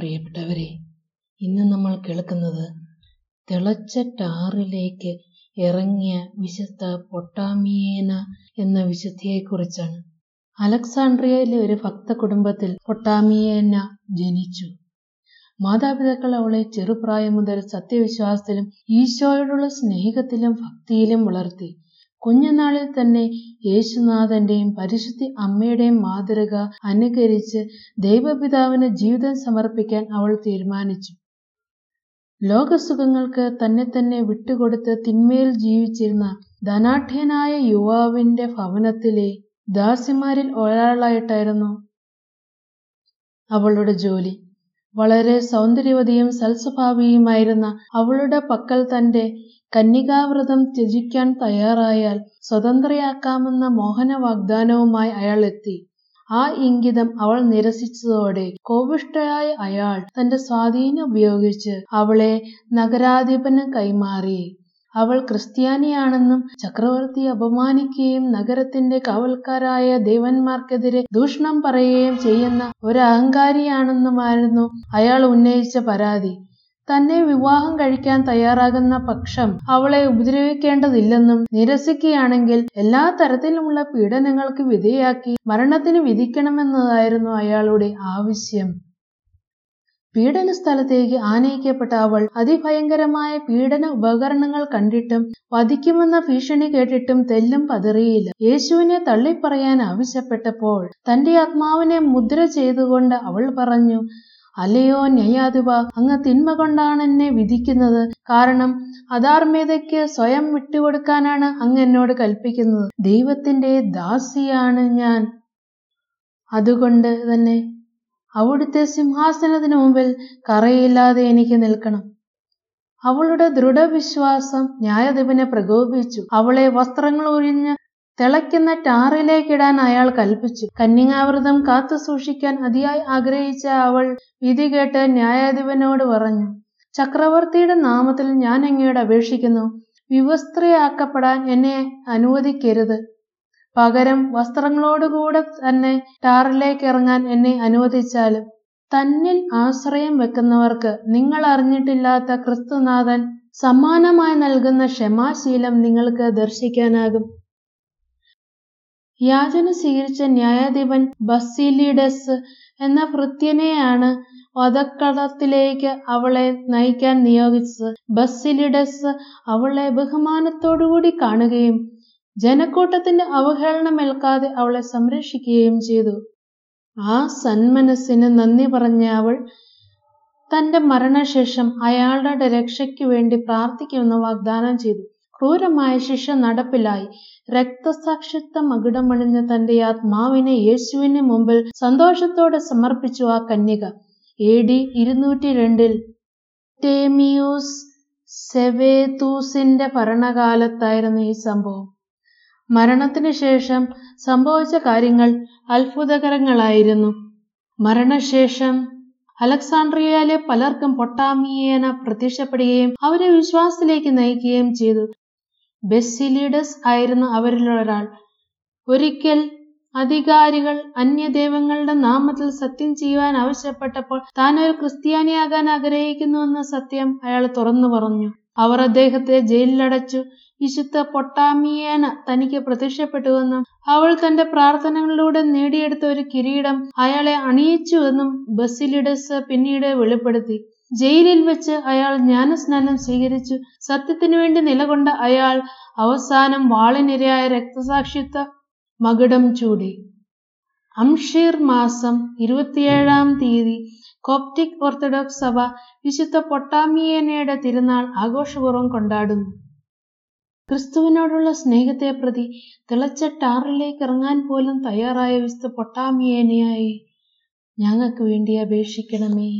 പ്രിയപ്പെട്ടവരെ ഇന്ന് നമ്മൾ കേൾക്കുന്നത് തിളച്ച ടാറിലേക്ക് ഇറങ്ങിയ വിശുദ്ധ പൊട്ടാമിയേന എന്ന വിശുദ്ധിയെക്കുറിച്ചാണ്. അലക്സാണ്ട്രിയയിലെ ഒരു ഭക്ത കുടുംബത്തിൽ പൊട്ടാമിയേന ജനിച്ചു. മാതാപിതാക്കൾ അവളെ ചെറുപ്രായം മുതൽ സത്യവിശ്വാസത്തിലും ഈശോയോടുള്ള സ്നേഹത്തിലും ഭക്തിയിലും വളർത്തി. കുഞ്ഞുനാളിൽ തന്നെ യേശുനാഥന്റെയും പരിശുദ്ധി അമ്മയുടെയും മാതൃക അനുകരിച്ച് ദൈവപിതാവിന് ജീവിതം സമർപ്പിക്കാൻ അവൾ തീരുമാനിച്ചു. ലോകസുഖങ്ങൾക്ക് തന്നെ തന്നെ വിട്ടുകൊടുത്ത് തിന്മയിൽ ജീവിച്ചിരുന്ന ധനാഠ്യനായ യുവാവിന്റെ ഭവനത്തിലെ ദാസിമാരിൽ ഒരാളായിട്ടായിരുന്നു അവളുടെ ജോലി. വളരെ സൗന്ദര്യവതിയും സൽസ്വഭാവിയുമായിരുന്ന അവളുടെ പക്കൽ തന്റെ കന്യകാവ്രതം ത്യജിക്കാൻ തയ്യാറായാൽ സ്വതന്ത്രയാക്കാമെന്ന മോഹന വാഗ്ദാനവുമായി അയാൾ എത്തി. ആ ഇംഗിതം അവൾ നിരസിച്ചതോടെ കോപിഷ്ഠയായ അയാൾ തന്റെ സ്വാധീനം ഉപയോഗിച്ച് അവളെ നഗരാധിപന് കൈമാറി. അവൾ ക്രിസ്ത്യാനിയാണെന്നും ചക്രവർത്തി അപമാനിക്കുകയും നഗരത്തിന്റെ കാവൽക്കാരായ ദേവന്മാർക്കെതിരെ ദൂഷണം പറയുകയും ചെയ്യുന്ന ഒരു അഹങ്കാരിയാണെന്നുമായിരുന്നു അയാൾ ഉന്നയിച്ച പരാതി. തന്നെ വിവാഹം കഴിക്കാൻ തയ്യാറാകുന്ന പക്ഷം അവളെ ഉപദ്രവിക്കേണ്ടതില്ലെന്നും നിരസിക്കുകയാണെങ്കിൽ എല്ലാ തരത്തിലുമുള്ള പീഡനങ്ങൾക്ക് വിധേയാക്കി മരണത്തിന് വിധിക്കണമെന്നതായിരുന്നു അയാളുടെ ആവശ്യം. പീഡന സ്ഥലത്തേക്ക് ആനയിക്കപ്പെട്ട അവൾ അതിഭയങ്കരമായ പീഡന ഉപകരണങ്ങൾ കണ്ടിട്ടും വധിക്കുമെന്ന ഭീഷണി കേട്ടിട്ടും തെല്ലും പതറിയില്ല. യേശുവിനെ തള്ളിപ്പറയാൻ ആവശ്യപ്പെട്ടപ്പോൾ തന്റെ ആത്മാവിനെ മുദ്ര ചെയ്തുകൊണ്ട് അവൾ പറഞ്ഞു അല്ലയോ ന്യായാധിപ അങ്ങ് തിന്മ കൊണ്ടാണ് എന്നെ വിധിക്കുന്നത്. കാരണം അധാർമ്മികതയ്ക്ക് സ്വയം വിട്ടുകൊടുക്കാനാണ് അങ്ങ് എന്നോട് കൽപ്പിക്കുന്നത്. ദൈവത്തിന്റെ ദാസിയാണ് ഞാൻ. അതുകൊണ്ട് തന്നെ അവിടുത്തെ സിംഹാസനത്തിന് മുമ്പിൽ കറയില്ലാതെ എനിക്ക് നിൽക്കണം. അവളുടെ ദൃഢവിശ്വാസം ന്യായാധിപനെ പ്രകോപിപ്പിച്ചു. അവളെ വസ്ത്രങ്ങൾ ഒഴിഞ്ഞ് തിളയ്ക്കുന്ന ടാറിലേക്കിടാൻ അയാൾ കൽപ്പിച്ചു. കന്നിങ്ങാവൃതം കാത്തു സൂക്ഷിക്കാൻ അതിയായി ആഗ്രഹിച്ച അവൾ വിധി കേട്ട് ന്യായാധിപനോട് പറഞ്ഞു ചക്രവർത്തിയുടെ നാമത്തിൽ ഞാൻ അങ്ങയോട് അപേക്ഷിക്കുന്നു. വിവസ്ത്രയാക്കപ്പെടാൻ എന്നെ അനുവദിക്കരുത്. പകരം വസ്ത്രങ്ങളോടുകൂടെ തന്നെ ടാറിലേക്ക് ഇറങ്ങാൻ എന്നെ അനുവദിച്ചാലും തന്നിൽ ആശ്രയം വെക്കുന്നവർക്ക് നിങ്ങൾ അറിഞ്ഞിട്ടില്ലാത്ത ക്രിസ്തുനാഥൻ സമ്മാനമായി നൽകുന്ന ക്ഷമാശീലം നിങ്ങൾക്ക് ദർശിക്കാനാകും. യാചന സ്വീകരിച്ച ന്യായാധിപൻ ബസീലിഡസ് എന്ന ഭൃത്യനെയാണ് വധക്കളത്തിലേക്ക് അവളെ നയിക്കാൻ നിയോഗിച്ചത്. ബസിലിഡസ് അവളെ ബഹുമാനത്തോടുകൂടി കാണുകയും ജനക്കൂട്ടത്തിന്റെ അവഹേളനമേൽക്കാതെ അവളെ സംരക്ഷിക്കുകയും ചെയ്തു. ആ സന്മനസ്സിന് നന്ദി പറഞ്ഞ അവൾ തന്റെ മരണശേഷം അയാളുടെ രക്ഷയ്ക്കു വേണ്ടി പ്രാർത്ഥിക്കുമെന്ന് വാഗ്ദാനം ചെയ്തു. ക്രൂരമായ ശിക്ഷ നടപ്പിലായി. രക്തസാക്ഷിത്വ മകുടമണിഞ്ഞ തന്റെ ആത്മാവിനെ യേശുവിന് മുമ്പിൽ സന്തോഷത്തോടെ സമർപ്പിച്ചു ആ കന്യക. എ ഡി ഇരുന്നൂറ്റി രണ്ടിൽ ടേമിയൂസ് സെവേതൂസിന്റെ ഭരണകാലത്തായിരുന്നു ഈ സംഭവം. മരണത്തിന് ശേഷം സംഭവിച്ച കാര്യങ്ങൾ അത്ഭുതകരങ്ങളായിരുന്നു. മരണശേഷം അലക്സാണ്ട്രിയയിലെ പലർക്കും പൊട്ടാമിയേന പ്രത്യക്ഷപ്പെടുകയും അവരെ വിശ്വാസത്തിലേക്ക് നയിക്കുകയും ചെയ്തു. ബെസ്സിലിഡസ് ആയിരുന്നു അവരിലൊരാൾ ഒരിക്കൽ അധികാരികൾ അന്യദൈവങ്ങളുടെ നാമത്തിൽ സത്യം ചെയ്യുവാൻ ആവശ്യപ്പെട്ടപ്പോൾ താൻ ഒരു ക്രിസ്ത്യാനിയാകാൻ ആഗ്രഹിക്കുന്നുവെന്ന സത്യം അയാൾ തുറന്നു പറഞ്ഞു. അവർ അദ്ദേഹത്തെ ജയിലിലടച്ചു. വിശുദ്ധ പൊട്ടാമിയേന തനിക്ക് പ്രത്യക്ഷപ്പെട്ടുവെന്നും അവൾ തന്റെ പ്രാർത്ഥനകളിലൂടെ നേടിയെടുത്ത ഒരു കിരീടം അയാളെ അണിയിച്ചുവെന്നും ബസിലിഡസ് പിന്നീട് വെളിപ്പെടുത്തി. ജയിലിൽ വെച്ച് അയാൾ ജ്ഞാനസ്നാനം സ്വീകരിച്ചു. സത്യത്തിനു വേണ്ടി നിലകൊണ്ട അയാൾ അവസാനം വാളിനിരയായ രക്തസാക്ഷിത്വ മകുടം ചൂടി. അംഷീർ മാസം ഇരുപത്തിയേഴാം തീയതി കോപ്റ്റിക് ഓർത്തഡോക്സ് സഭ വിശുദ്ധ പൊട്ടാമിയേനയുടെ തിരുനാൾ ആഘോഷപൂർവം കൊണ്ടാടുന്നു. ക്രിസ്തുവിനോടുള്ള സ്നേഹത്തെ പ്രതി തിളച്ച ടാറിലേക്ക് ഇറങ്ങാൻ പോലും തയ്യാറായ വിശുദ്ധ പൊട്ടാമിയേനയായി ഞങ്ങൾക്ക് വേണ്ടി അപേക്ഷിക്കണമേ.